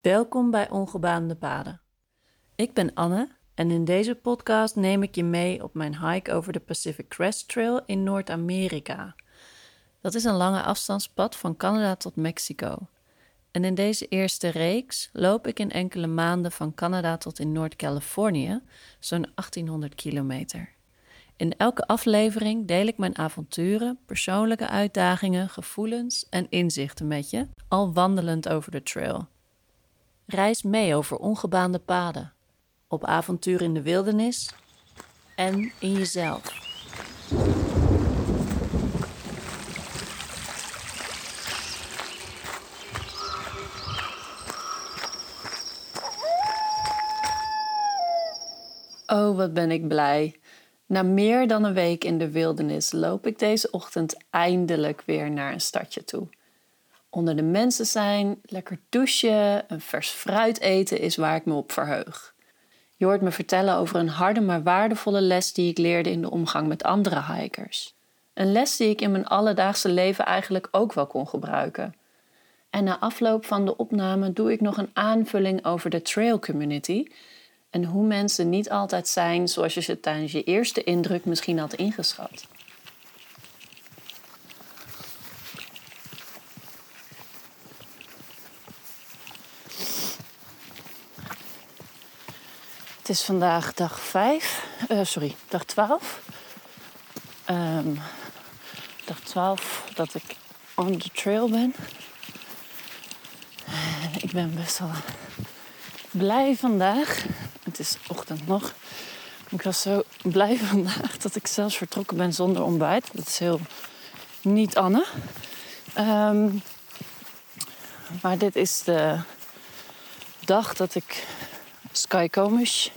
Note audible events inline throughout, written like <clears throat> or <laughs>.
Welkom bij Ongebaande Paden. Ik ben Anne en in deze podcast neem ik je mee op mijn hike over de Pacific Crest Trail in Noord-Amerika. Dat is een lange afstandspad van Canada tot Mexico. En in deze eerste reeks loop ik in enkele maanden van Canada tot in Noord-Californië, zo'n 1800 kilometer. In elke aflevering deel ik mijn avonturen, persoonlijke uitdagingen, gevoelens en inzichten met je, al wandelend over de trail. Reis mee over ongebaande paden, op avontuur in de wildernis en in jezelf. Oh, wat ben ik blij. Na meer dan een week in de wildernis loop ik deze ochtend eindelijk weer naar een stadje toe. Onder de mensen zijn, lekker douchen, een vers fruit eten is waar ik me op verheug. Je hoort me vertellen over een harde maar waardevolle les die ik leerde in de omgang met andere hikers. Een les die ik in mijn alledaagse leven eigenlijk ook wel kon gebruiken. En na afloop van de opname doe ik nog een aanvulling over de trail community en hoe mensen niet altijd zijn zoals je ze tijdens je eerste indruk misschien had ingeschat. Is vandaag dag 5, uh, sorry, dag 12. Um, dag 12 dat ik on the trail ben. En ik ben best wel blij vandaag. Het is ochtend nog. Ik was zo blij <laughs> vandaag dat ik zelfs vertrokken ben zonder ontbijt. Dat is heel niet Anne. Um, maar dit is de dag dat ik Skycomish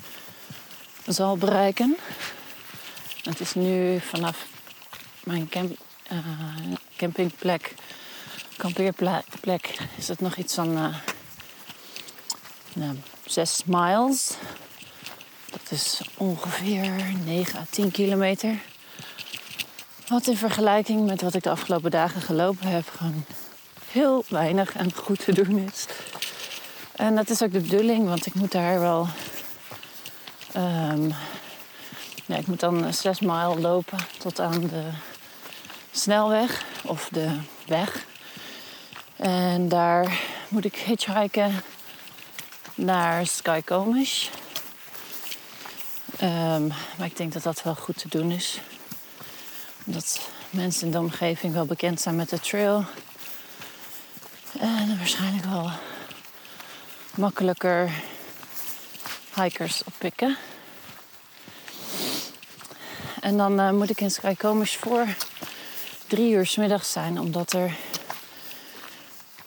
zal bereiken. Het is nu vanaf mijn uh, campingplek, kampeerplek, is het nog iets van uh, nou, 6 miles. Dat is ongeveer 9 à 10 kilometer. Wat in vergelijking met wat ik de afgelopen dagen gelopen heb, gewoon heel weinig en goed te doen is. En dat is ook de bedoeling, want ik moet daar wel. Um, ja, ik moet dan 6 mijl lopen tot aan de snelweg of de weg. En daar moet ik hitchhiken naar Skycomish. Um, maar ik denk dat dat wel goed te doen is. Omdat mensen in de omgeving wel bekend zijn met de trail. En waarschijnlijk wel makkelijker hikers oppikken. En dan uh, moet ik in Skycomish voor drie uur s middags zijn, omdat er,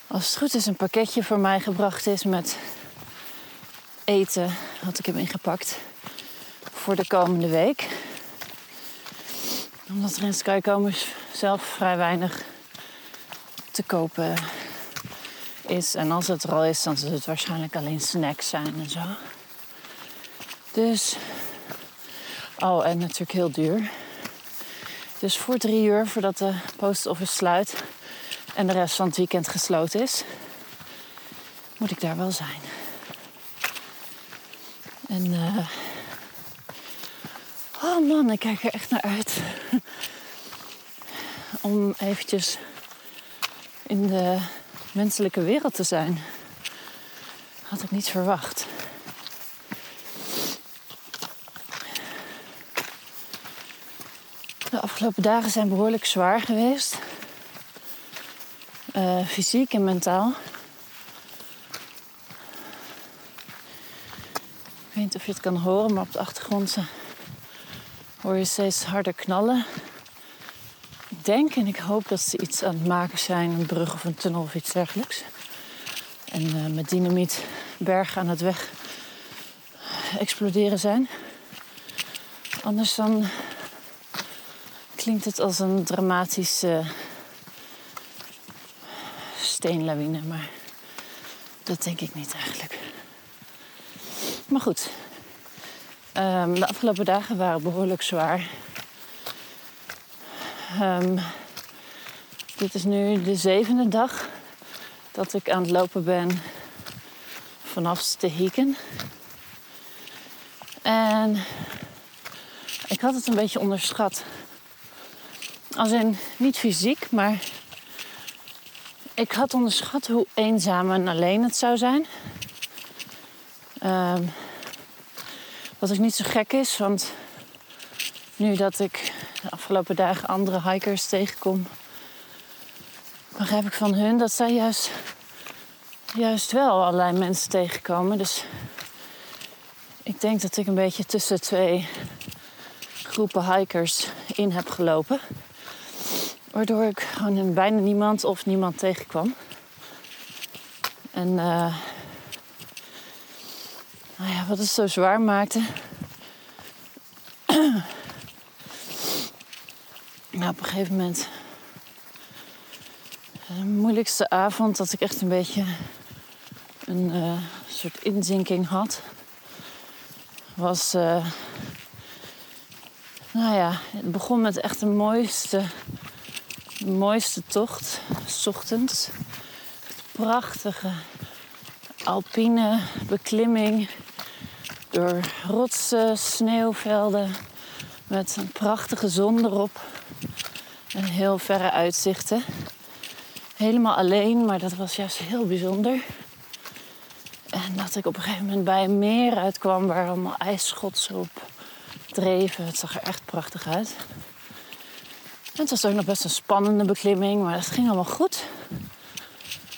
als het goed is, een pakketje voor mij gebracht is met eten wat ik heb ingepakt voor de komende week. Omdat er in Skycomers zelf vrij weinig te kopen. En als het er al is, dan zal het waarschijnlijk alleen snacks zijn en zo. Dus, oh, en natuurlijk heel duur. Dus voor drie uur, voordat de post office sluit en de rest van het weekend gesloten is, moet ik daar wel zijn. En uh, oh man, ik kijk er echt naar uit. <laughs> Om eventjes in de menselijke wereld te zijn. Had ik niet verwacht. De afgelopen dagen zijn behoorlijk zwaar geweest. Uh, fysiek en mentaal. Ik weet niet of je het kan horen, maar op de achtergrond hoor je steeds harder knallen. Denk en ik hoop dat ze iets aan het maken zijn, een brug of een tunnel of iets dergelijks. En uh, met dynamiet bergen aan het weg exploderen zijn. Anders dan klinkt het als een dramatische steenlawine, maar dat denk ik niet eigenlijk. Maar goed, um, de afgelopen dagen waren behoorlijk zwaar. Um, dit is nu de zevende dag dat ik aan het lopen ben vanaf te hieken. En ik had het een beetje onderschat. Als in niet fysiek, maar ik had onderschat hoe eenzaam en alleen het zou zijn. Um, wat ook niet zo gek is, want nu dat ik afgelopen dagen andere hikers tegenkom, begrijp ik van hun dat zij juist, juist wel allerlei mensen tegenkomen. Dus ik denk dat ik een beetje tussen twee groepen hikers in heb gelopen. Waardoor ik gewoon bijna niemand of niemand tegenkwam. En uh, nou ja, wat het zo zwaar maakte. Nou, op een gegeven moment. De moeilijkste avond dat ik echt een beetje een uh, soort inzinking had. Was. Uh, nou ja, het begon met echt de mooiste mooiste tocht, s ochtends. Prachtige alpine beklimming door rotsen, sneeuwvelden met een prachtige zon erop en heel verre uitzichten. Helemaal alleen, maar dat was juist heel bijzonder. En dat ik op een gegeven moment bij een meer uitkwam waar allemaal ijsschotsen op dreven. Het zag er echt prachtig uit het was ook nog best een spannende beklimming, maar het ging allemaal goed.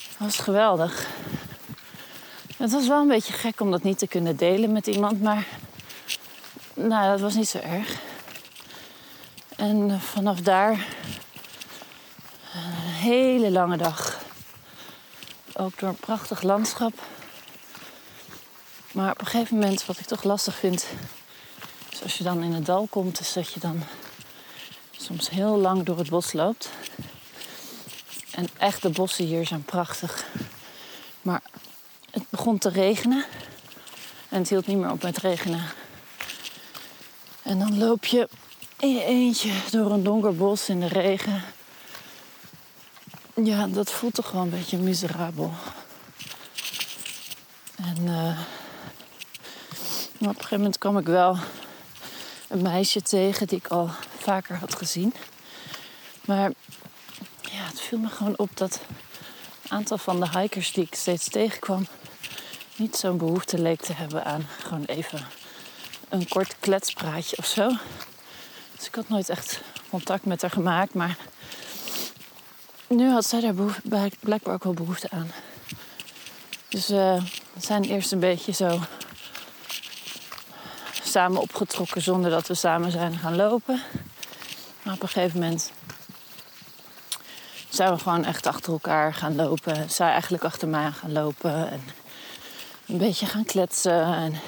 Het was geweldig. Het was wel een beetje gek om dat niet te kunnen delen met iemand, maar nou, dat was niet zo erg. En vanaf daar een hele lange dag. Ook door een prachtig landschap. Maar op een gegeven moment, wat ik toch lastig vind, is als je dan in het dal komt, is dat je dan soms heel lang door het bos loopt. En echt, de bossen hier zijn prachtig. Maar het begon te regenen. En het hield niet meer op met regenen. En dan loop je in je eentje door een donker bos in de regen. Ja, dat voelt toch wel een beetje miserabel. En uh, op een gegeven moment kwam ik wel een meisje tegen die ik al vaker had gezien. Maar ja, het viel me gewoon op dat een aantal van de hikers die ik steeds tegenkwam niet zo'n behoefte leek te hebben aan gewoon even een kort kletspraatje of zo. Dus ik had nooit echt contact met haar gemaakt, maar nu had zij daar blijkbaar ook wel behoefte aan. Dus we zijn eerst een beetje zo samen opgetrokken zonder dat we samen zijn gaan lopen. Maar op een gegeven moment zijn we gewoon echt achter elkaar gaan lopen. Zij eigenlijk achter mij gaan lopen en een beetje gaan kletsen. En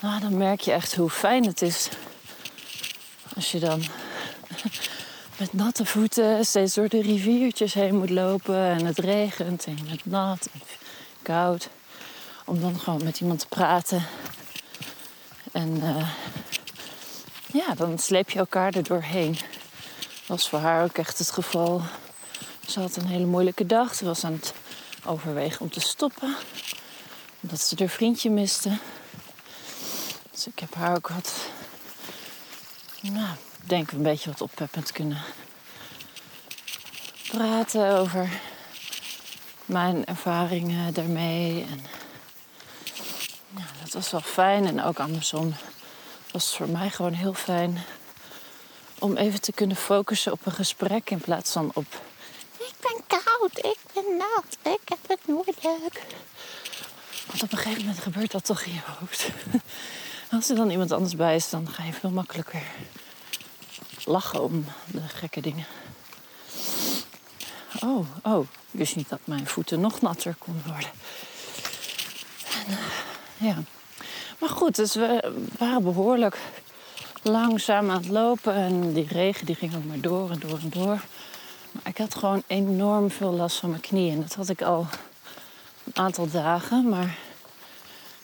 nou, dan merk je echt hoe fijn het is als je dan met natte voeten steeds door de riviertjes heen moet lopen en het regent en je nat en koud. Om dan gewoon met iemand te praten. En uh, ja, dan sleep je elkaar er doorheen. Dat was voor haar ook echt het geval. Ze had een hele moeilijke dag. Ze was aan het overwegen om te stoppen. Omdat ze haar vriendje miste. Dus ik heb haar ook wat, nou, denk een beetje wat oppeppend kunnen praten over mijn ervaringen daarmee. En ja, dat was wel fijn. En ook andersom was voor mij gewoon heel fijn om even te kunnen focussen op een gesprek in plaats van op ik ben koud, ik ben nat, ik heb het moeilijk. Want op een gegeven moment gebeurt dat toch in je hoofd. <laughs> Als er dan iemand anders bij is, dan ga je veel makkelijker lachen om de gekke dingen. Oh, oh, ik wist niet dat mijn voeten nog natter konden worden. En, uh, ja. Maar goed, dus we waren behoorlijk langzaam aan het lopen. En die regen die ging ook maar door en door en door. Maar ik had gewoon enorm veel last van mijn knieën. Dat had ik al een aantal dagen. Maar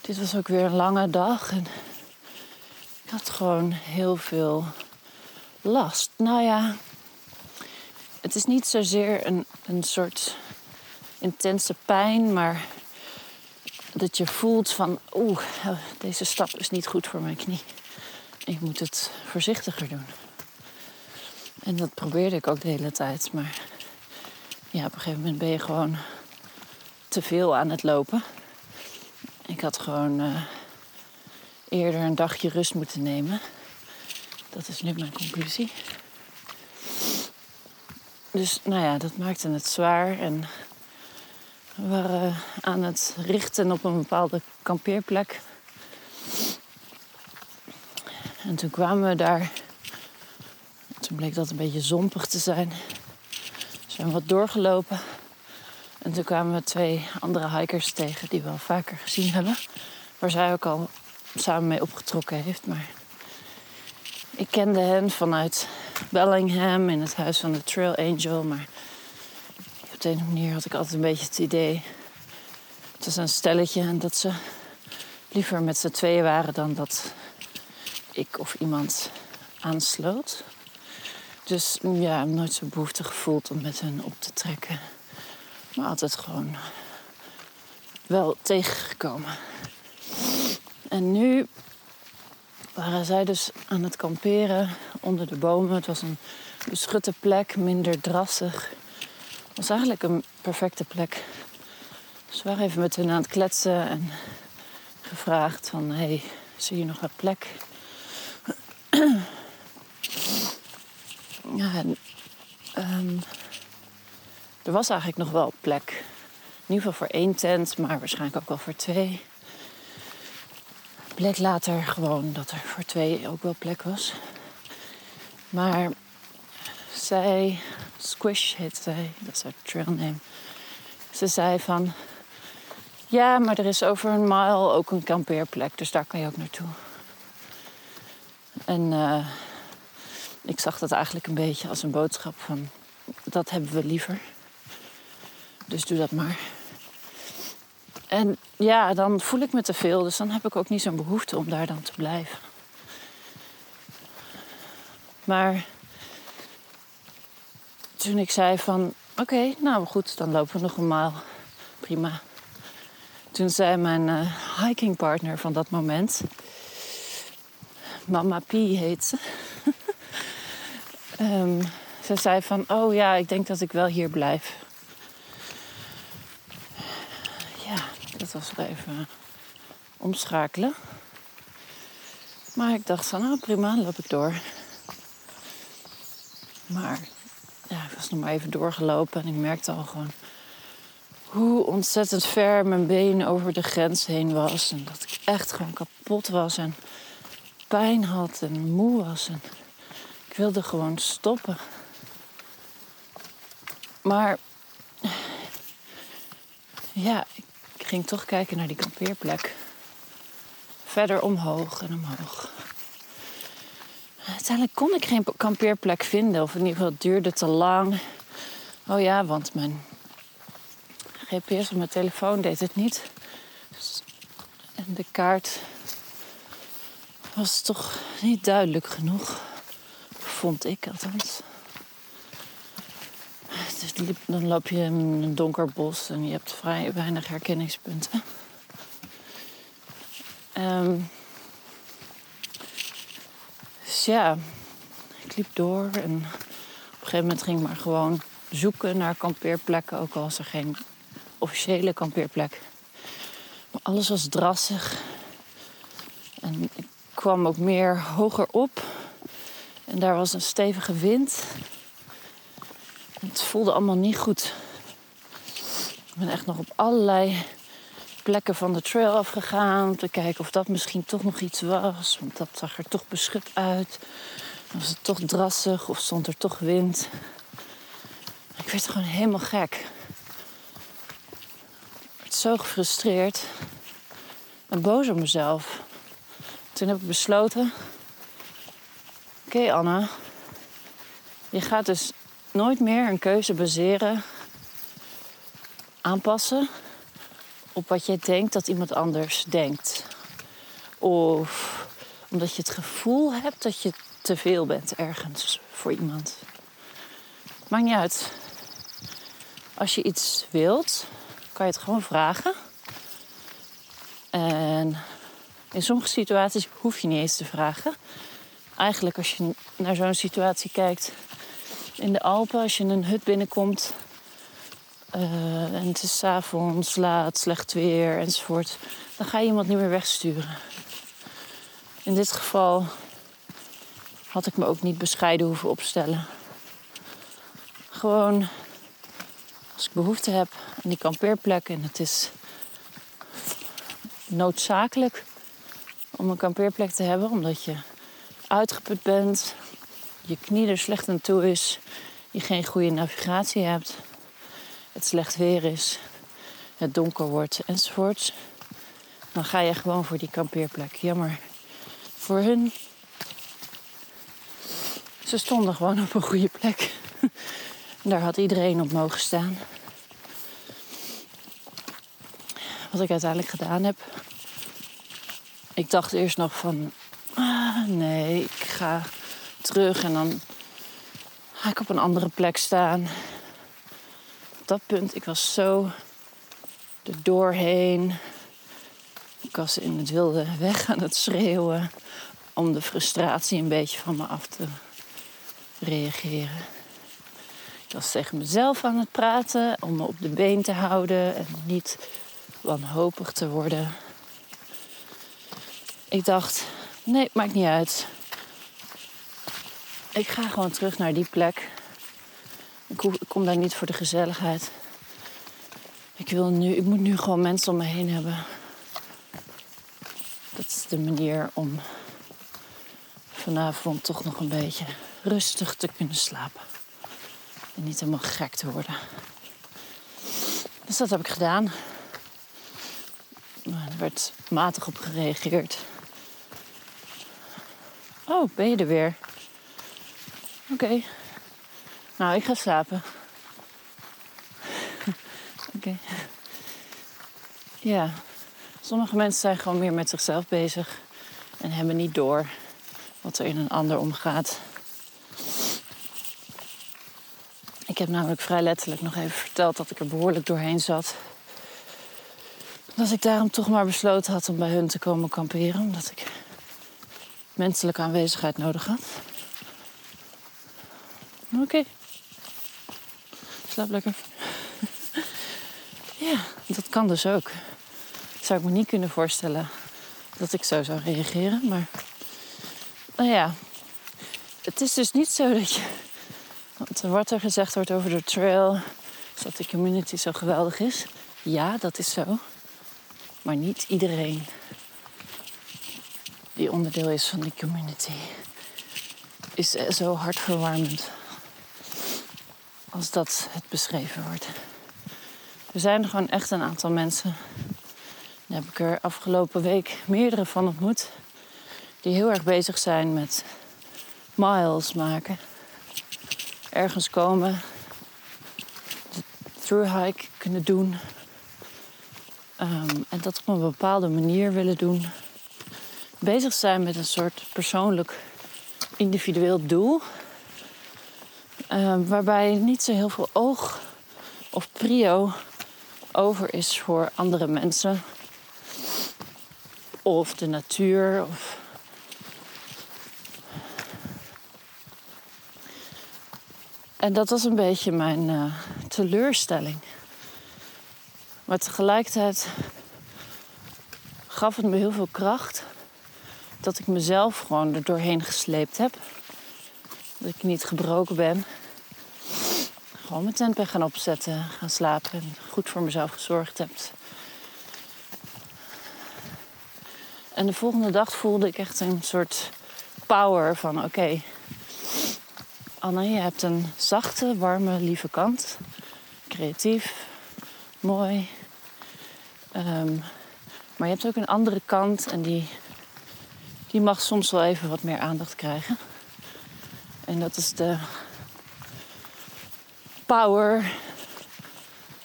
dit was ook weer een lange dag. En ik had gewoon heel veel last. Nou ja, het is niet zozeer een, een soort intense pijn, maar dat je voelt van, oeh, deze stap is niet goed voor mijn knie. Ik moet het voorzichtiger doen. En dat probeerde ik ook de hele tijd. Maar ja, op een gegeven moment ben je gewoon te veel aan het lopen. Ik had gewoon uh, eerder een dagje rust moeten nemen. Dat is nu mijn conclusie. Dus nou ja, dat maakte het zwaar. En we waren aan het richten op een bepaalde kampeerplek. En toen kwamen we daar. Toen bleek dat een beetje zompig te zijn. We zijn wat doorgelopen. En toen kwamen we twee andere hikers tegen die we al vaker gezien hebben. Waar zij ook al samen mee opgetrokken heeft. Maar ik kende hen vanuit Bellingham in het huis van de Trail Angel. Maar op de een manier had ik altijd een beetje het idee. Het was een stelletje en dat ze liever met z'n tweeën waren dan dat ik of iemand aansloot. Dus ja, nooit zo behoefte gevoeld om met hen op te trekken. Maar altijd gewoon wel tegengekomen. En nu waren zij dus aan het kamperen onder de bomen. Het was een beschutte plek, minder drassig. Het was eigenlijk een perfecte plek. Dus waren even met hen aan het kletsen en gevraagd van... hey, zie je nog een plek? <clears throat> ja, en, um, er was eigenlijk nog wel plek. In ieder geval voor één tent, maar waarschijnlijk ook wel voor twee. Bleek later gewoon dat er voor twee ook wel plek was. Maar zij, Squish heet zij, dat is haar trailname. Ze zei van, ja, maar er is over een mile ook een kampeerplek, dus daar kan je ook naartoe. En uh, ik zag dat eigenlijk een beetje als een boodschap van, dat hebben we liever. Dus doe dat maar. En ja, dan voel ik me te veel, dus dan heb ik ook niet zo'n behoefte om daar dan te blijven. Maar toen ik zei van, oké, nou goed, dan lopen we nog een maal. Prima. Toen zei mijn uh, hikingpartner van dat moment, Mama P heet ze. um, <laughs> ze zei van, oh ja, ik denk dat ik wel hier blijf. Was wel even omschakelen. Maar ik dacht van, nou prima, loop ik door. Maar ja, ik was nog maar even doorgelopen en ik merkte al gewoon hoe ontzettend ver mijn been over de grens heen was. En dat ik echt gewoon kapot was en pijn had en moe was. En ik wilde gewoon stoppen. Maar ja, ik ging toch kijken naar die kampeerplek. Verder omhoog en omhoog. Uiteindelijk kon ik geen kampeerplek vinden, of in ieder geval het duurde te lang. Oh ja, want mijn GPS op mijn telefoon deed het niet. En de kaart was toch niet duidelijk genoeg, vond ik althans. Dan loop je in een donker bos en je hebt vrij weinig herkenningspunten. Um, dus ja, ik liep door en op een gegeven moment ging ik maar gewoon zoeken naar kampeerplekken, ook al was er geen officiële kampeerplek. Maar alles was drassig en ik kwam ook meer hoger op en daar was een stevige wind. Het voelde allemaal niet goed. Ik ben echt nog op allerlei plekken van de trail afgegaan om te kijken of dat misschien toch nog iets was. Want dat zag er toch beschut uit. Was het toch drassig of stond er toch wind? Ik werd gewoon helemaal gek. Ik werd zo gefrustreerd en boos op mezelf. Toen heb ik besloten: Oké, Anna, je gaat dus nooit meer een keuze baseren, aanpassen op wat jij denkt dat iemand anders denkt. Of omdat je het gevoel hebt dat je te veel bent ergens voor iemand. Maakt niet uit. Als je iets wilt, kan je het gewoon vragen. En in sommige situaties hoef je niet eens te vragen. Eigenlijk als je naar zo'n situatie kijkt in de Alpen, als je een hut binnenkomt uh, en het is avonds laat, slecht weer enzovoort, dan ga je iemand niet meer wegsturen. In dit geval had ik me ook niet bescheiden hoeven opstellen. Gewoon als ik behoefte heb aan die kampeerplek en het is noodzakelijk om een kampeerplek te hebben, omdat je uitgeput bent, je knie er slecht aan toe is, je geen goede navigatie hebt, het slecht weer is, het donker wordt enzovoorts. Dan ga je gewoon voor die kampeerplek. Jammer voor hun. Ze stonden gewoon op een goede plek. <laughs> Daar had iedereen op mogen staan. Wat ik uiteindelijk gedaan heb. Ik dacht eerst nog van, ah, nee, ik ga terug en dan ga ik op een andere plek staan. Op dat punt, ik was zo er doorheen. Ik was in het wilde weg aan het schreeuwen om de frustratie een beetje van me af te reageren. Ik was tegen mezelf aan het praten om me op de been te houden en niet wanhopig te worden. Ik dacht, nee, maakt niet uit. Ik ga gewoon terug naar die plek. Ik, kom daar niet voor de gezelligheid. Ik, wil nu, ik moet nu gewoon mensen om me heen hebben. Dat is de manier om vanavond toch nog een beetje rustig te kunnen slapen. En niet helemaal gek te worden. Dus dat heb ik gedaan. Er werd matig op gereageerd. Oh, ben je er weer? Oké. Nou, ik ga slapen. Oké. Ja, sommige mensen zijn gewoon meer met zichzelf bezig en hebben niet door wat er in een ander omgaat. Ik heb namelijk vrij letterlijk nog even verteld dat ik er behoorlijk doorheen zat. Dat ik daarom toch maar besloten had om bij hun te komen kamperen, omdat ik menselijke aanwezigheid nodig had. Oké. Okay. Slaap lekker. ja, dat kan dus ook. Zou ik me niet kunnen voorstellen dat ik zo zou reageren, maar nou ja, het is dus niet zo dat je. Wat er gezegd wordt over de trail, is dat de community zo geweldig is. Ja, dat is zo. Maar niet iedereen die onderdeel is van die community is zo hartverwarmend als dat het beschreven wordt. Er zijn er gewoon echt een aantal mensen. Daar heb ik er afgelopen week meerdere van ontmoet die heel erg bezig zijn met miles maken. Ergens komen, de through hike kunnen doen. Ehm, en dat op een bepaalde manier willen doen. Bezig zijn met een soort persoonlijk individueel doel. Um, waarbij niet zo heel veel oog of prio over is voor andere mensen. Of de natuur. En dat was een beetje mijn uh, teleurstelling. Maar tegelijkertijd gaf het me heel veel kracht dat ik mezelf gewoon er doorheen gesleept heb. Dat ik niet gebroken ben. Gewoon mijn tent ben gaan opzetten, gaan slapen en goed voor mezelf gezorgd heb. En de volgende dag voelde ik echt een soort power van oké, Anna, je hebt een zachte, warme, lieve kant. Creatief, mooi. Ehm, maar je hebt ook een andere kant en die, die mag soms wel even wat meer aandacht krijgen. En dat is de power,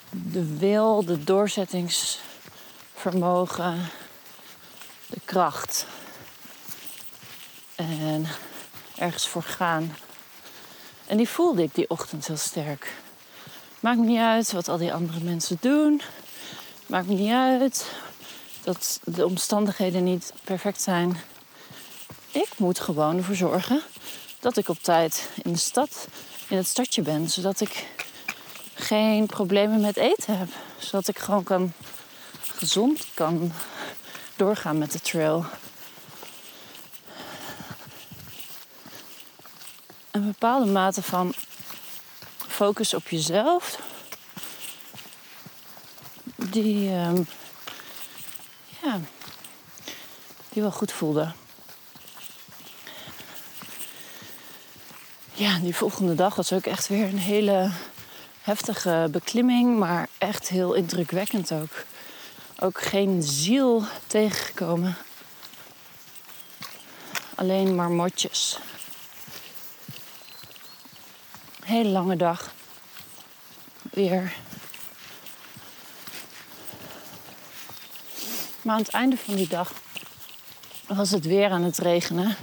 de wil, de doorzettingsvermogen, de kracht. En ergens voor gaan. En die voelde ik die ochtend heel sterk. Maakt me niet uit wat al die andere mensen doen. Maakt me niet uit dat de omstandigheden niet perfect zijn. Ik moet gewoon ervoor zorgen dat ik op tijd in de stad, in het stadje ben. Zodat ik geen problemen met eten heb. Zodat ik gewoon kan, gezond kan doorgaan met de trail. Een bepaalde mate van focus op jezelf. Die, um, ja, die wel goed voelde. Ja, die volgende dag was ook echt weer een hele heftige beklimming, maar echt heel indrukwekkend ook. Ook geen ziel tegengekomen. Alleen maar motjes. Hele lange dag. Weer. Maar aan het einde van die dag was het weer aan het regenen.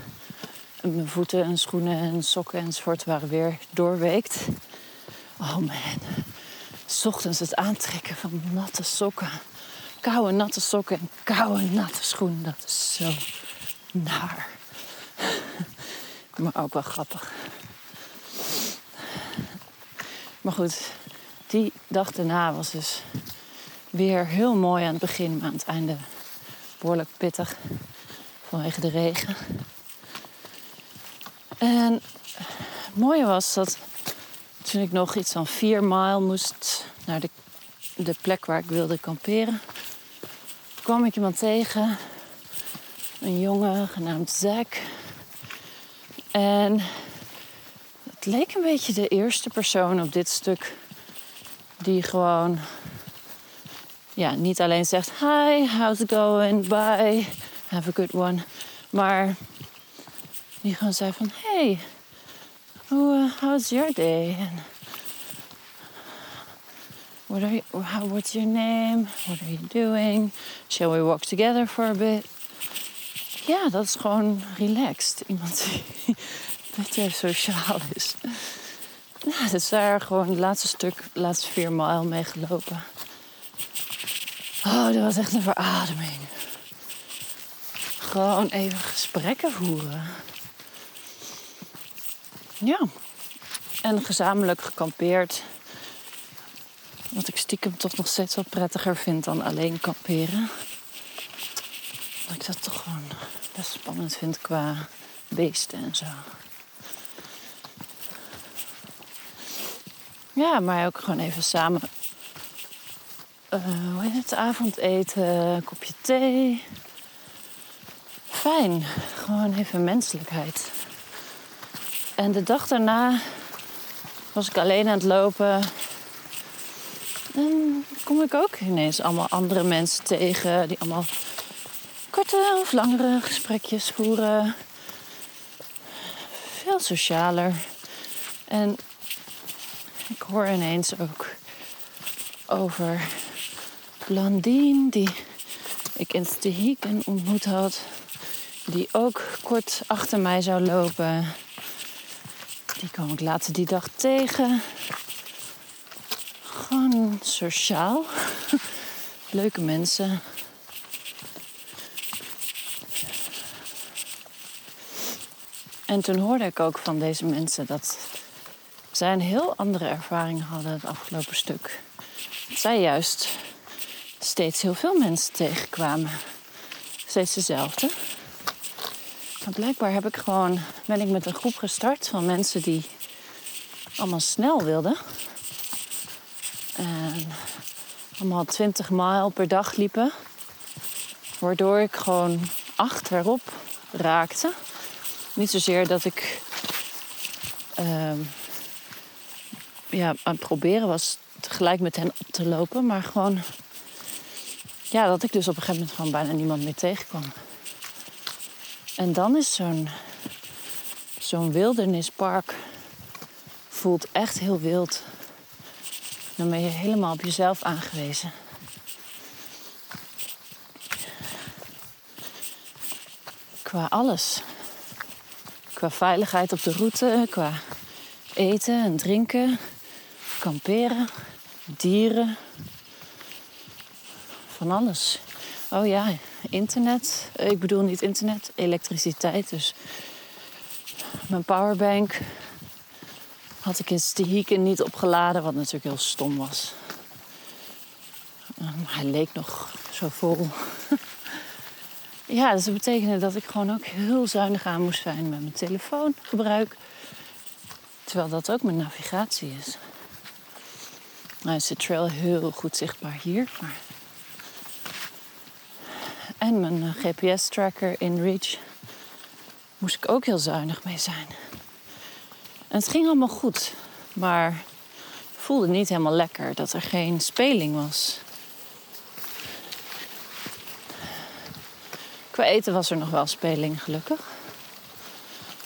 Mijn voeten en schoenen en sokken enzovoort waren weer doorweekt. Oh man. S ochtends het aantrekken van natte sokken. Koude natte sokken en koude natte schoenen. Dat is zo naar. Maar ook wel grappig. Maar goed, die dag daarna was dus weer heel mooi aan het begin, maar aan het einde behoorlijk pittig vanwege de regen. En het mooie was dat toen ik nog iets van vier mijl moest naar de, de plek waar ik wilde kamperen, kwam ik iemand tegen. Een jongen genaamd Zack. En het leek een beetje de eerste persoon op dit stuk die gewoon ja, niet alleen zegt hi, how's it going, bye, have a good one. Maar die gewoon zei van hey, oh, how's your day? And what are you, how, what's your name? What are you doing? Shall we walk together for a bit? Ja, dat is gewoon relaxed. Iemand die <laughs> beetje sociaal is. Nou, dus daar gewoon het laatste stuk, de laatste vier mijl mee gelopen. Oh, dat was echt een verademing. Gewoon even gesprekken voeren. Ja. En gezamenlijk gekampeerd. Wat ik stiekem toch nog steeds wat prettiger vind dan alleen kamperen. Dat ik dat toch gewoon best spannend vind qua beesten en zo. Ja, maar ook gewoon even samen. Uh, hoe heet het? Avondeten, kopje thee. Fijn. Gewoon even menselijkheid. En de dag daarna was ik alleen aan het lopen. En kom ik ook ineens allemaal andere mensen tegen die allemaal korte of langere gesprekjes voeren. Veel socialer. En ik hoor ineens ook over Blandine, die ik in Stehieken ontmoet had. Die ook kort achter mij zou lopen. Die kwam ik later die dag tegen. Gewoon sociaal. <laughs> Leuke mensen. En toen hoorde ik ook van deze mensen dat zij een heel andere ervaring hadden het afgelopen stuk. Dat zij juist steeds heel veel mensen tegenkwamen. Steeds dezelfde. Blijkbaar heb ik gewoon, ben ik met een groep gestart van mensen die allemaal snel wilden. En allemaal 20 mijl per dag liepen. Waardoor ik gewoon achterop raakte. Niet zozeer dat ik ehm, ja, aan het proberen was tegelijk met hen op te lopen. Maar gewoon ja, dat ik dus op een gegeven moment gewoon bijna niemand meer tegenkwam. En dan is zo'n zo'n wildernispark voelt echt heel wild. Dan ben je helemaal op jezelf aangewezen. Qua alles. Qua veiligheid op de route, qua eten en drinken, kamperen, dieren. Van alles. Oh ja, internet. Ik bedoel niet internet, elektriciteit. Dus mijn powerbank had ik in Stehieken niet opgeladen, wat natuurlijk heel stom was. Maar hij leek nog zo vol. <laughs> ja, dus dat betekende dat ik gewoon ook heel zuinig aan moest zijn met mijn telefoongebruik. Terwijl dat ook mijn navigatie is. Nou is de trail heel goed zichtbaar hier. Maar... En mijn eh, GPS-tracker in Reach moest ik ook heel zuinig mee zijn. En het ging allemaal goed, maar voelde niet helemaal lekker dat er geen speling was. Qua eten was er nog wel speling, gelukkig.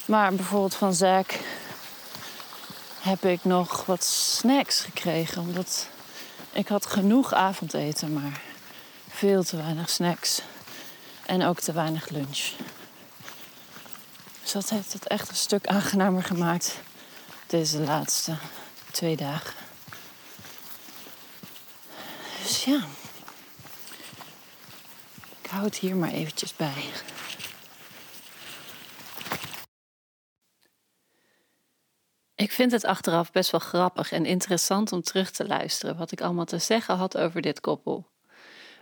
Maar bijvoorbeeld van Zack heb ik nog wat snacks gekregen. Omdat ik had genoeg avondeten, maar veel te weinig snacks. En ook te weinig lunch. Dus dat heeft het echt een stuk aangenamer gemaakt deze laatste twee dagen. Dus ja, ik hou het hier maar eventjes bij. Ik vind het achteraf best wel grappig en interessant om terug te luisteren wat ik allemaal te zeggen had over dit koppel.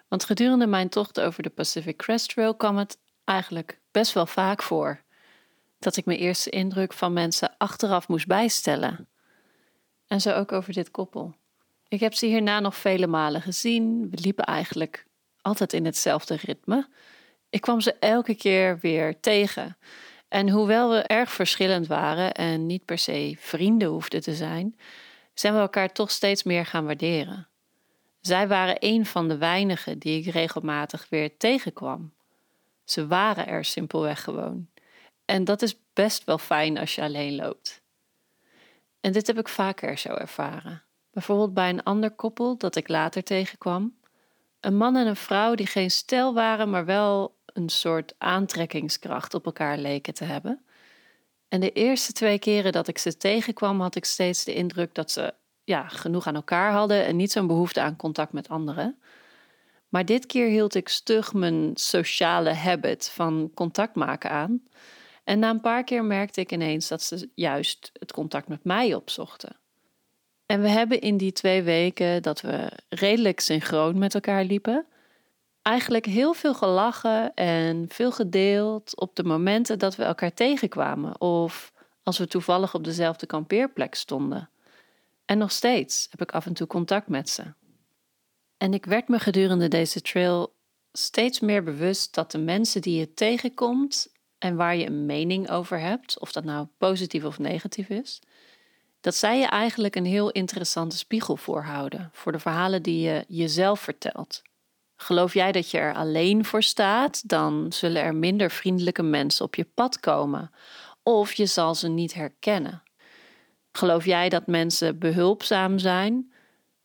Want gedurende mijn tocht over de Pacific Crest Trail kwam het eigenlijk best wel vaak voor dat ik mijn eerste indruk van mensen achteraf moest bijstellen. En zo ook over dit koppel. Ik heb ze hierna nog vele malen gezien. We liepen eigenlijk altijd in hetzelfde ritme. Ik kwam ze elke keer weer tegen. En hoewel we erg verschillend waren en niet per se vrienden hoefden te zijn, zijn we elkaar toch steeds meer gaan waarderen. Zij waren een van de weinigen die ik regelmatig weer tegenkwam. Ze waren er simpelweg gewoon. En dat is best wel fijn als je alleen loopt. En dit heb ik vaker zo ervaren. Bijvoorbeeld bij een ander koppel dat ik later tegenkwam. Een man en een vrouw die geen stel waren, maar wel een soort aantrekkingskracht op elkaar leken te hebben. En de eerste twee keren dat ik ze tegenkwam, had ik steeds de indruk dat ze ja, genoeg aan elkaar hadden en niet zo'n behoefte aan contact met anderen. Maar dit keer hield ik stug mijn sociale habit van contact maken aan. En na een paar keer merkte ik ineens dat ze juist het contact met mij opzochten. En we hebben in die twee weken dat we redelijk synchroon met elkaar liepen, eigenlijk heel veel gelachen en veel gedeeld op de momenten dat we elkaar tegenkwamen of als we toevallig op dezelfde kampeerplek stonden. En nog steeds heb ik af en toe contact met ze. En ik werd me gedurende deze trail steeds meer bewust dat de mensen die je tegenkomt en waar je een mening over hebt, of dat nou positief of negatief is, dat zij je eigenlijk een heel interessante spiegel voorhouden voor de verhalen die je jezelf vertelt. Geloof jij dat je er alleen voor staat, dan zullen er minder vriendelijke mensen op je pad komen, of je zal ze niet herkennen. Geloof jij dat mensen behulpzaam zijn,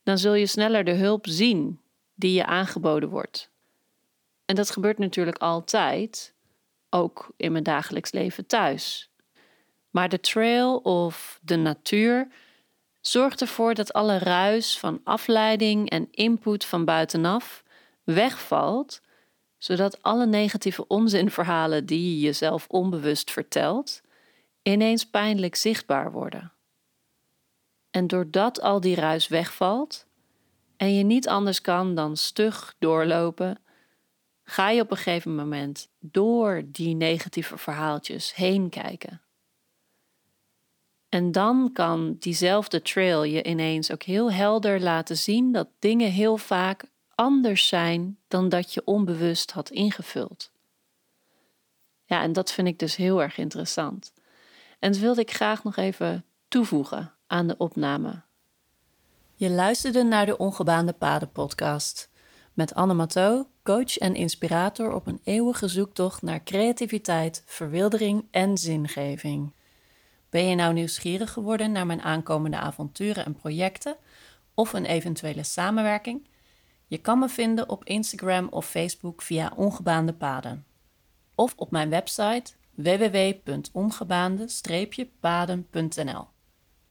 dan zul je sneller de hulp zien die je aangeboden wordt. En dat gebeurt natuurlijk altijd, ook in mijn dagelijks leven thuis. Maar de trail of de natuur zorgt ervoor dat alle ruis van afleiding en input van buitenaf wegvalt, zodat alle negatieve onzinverhalen die je jezelf onbewust vertelt, ineens pijnlijk zichtbaar worden. En doordat al die ruis wegvalt en je niet anders kan dan stug doorlopen, ga je op een gegeven moment door die negatieve verhaaltjes heen kijken. En dan kan diezelfde trail je ineens ook heel helder laten zien dat dingen heel vaak anders zijn dan dat je onbewust had ingevuld. Ja, en dat vind ik dus heel erg interessant. En dat wilde ik graag nog even toevoegen aan de opname. Je luisterde naar de Ongebaande Paden podcast met Anne Matteau, coach en inspirator op een eeuwige zoektocht naar creativiteit, verwildering en zingeving. Ben je nou nieuwsgierig geworden naar mijn aankomende avonturen en projecten of een eventuele samenwerking? Je kan me vinden op Instagram of Facebook via Ongebaande Paden of op mijn website www.ongebaande-paden.nl.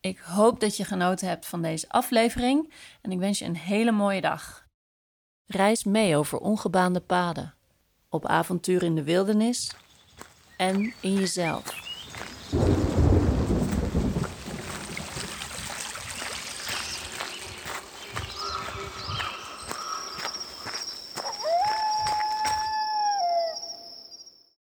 Ik hoop dat je genoten hebt van deze aflevering en ik wens je een hele mooie dag. Reis mee over ongebaande paden, op avontuur in de wildernis en in jezelf.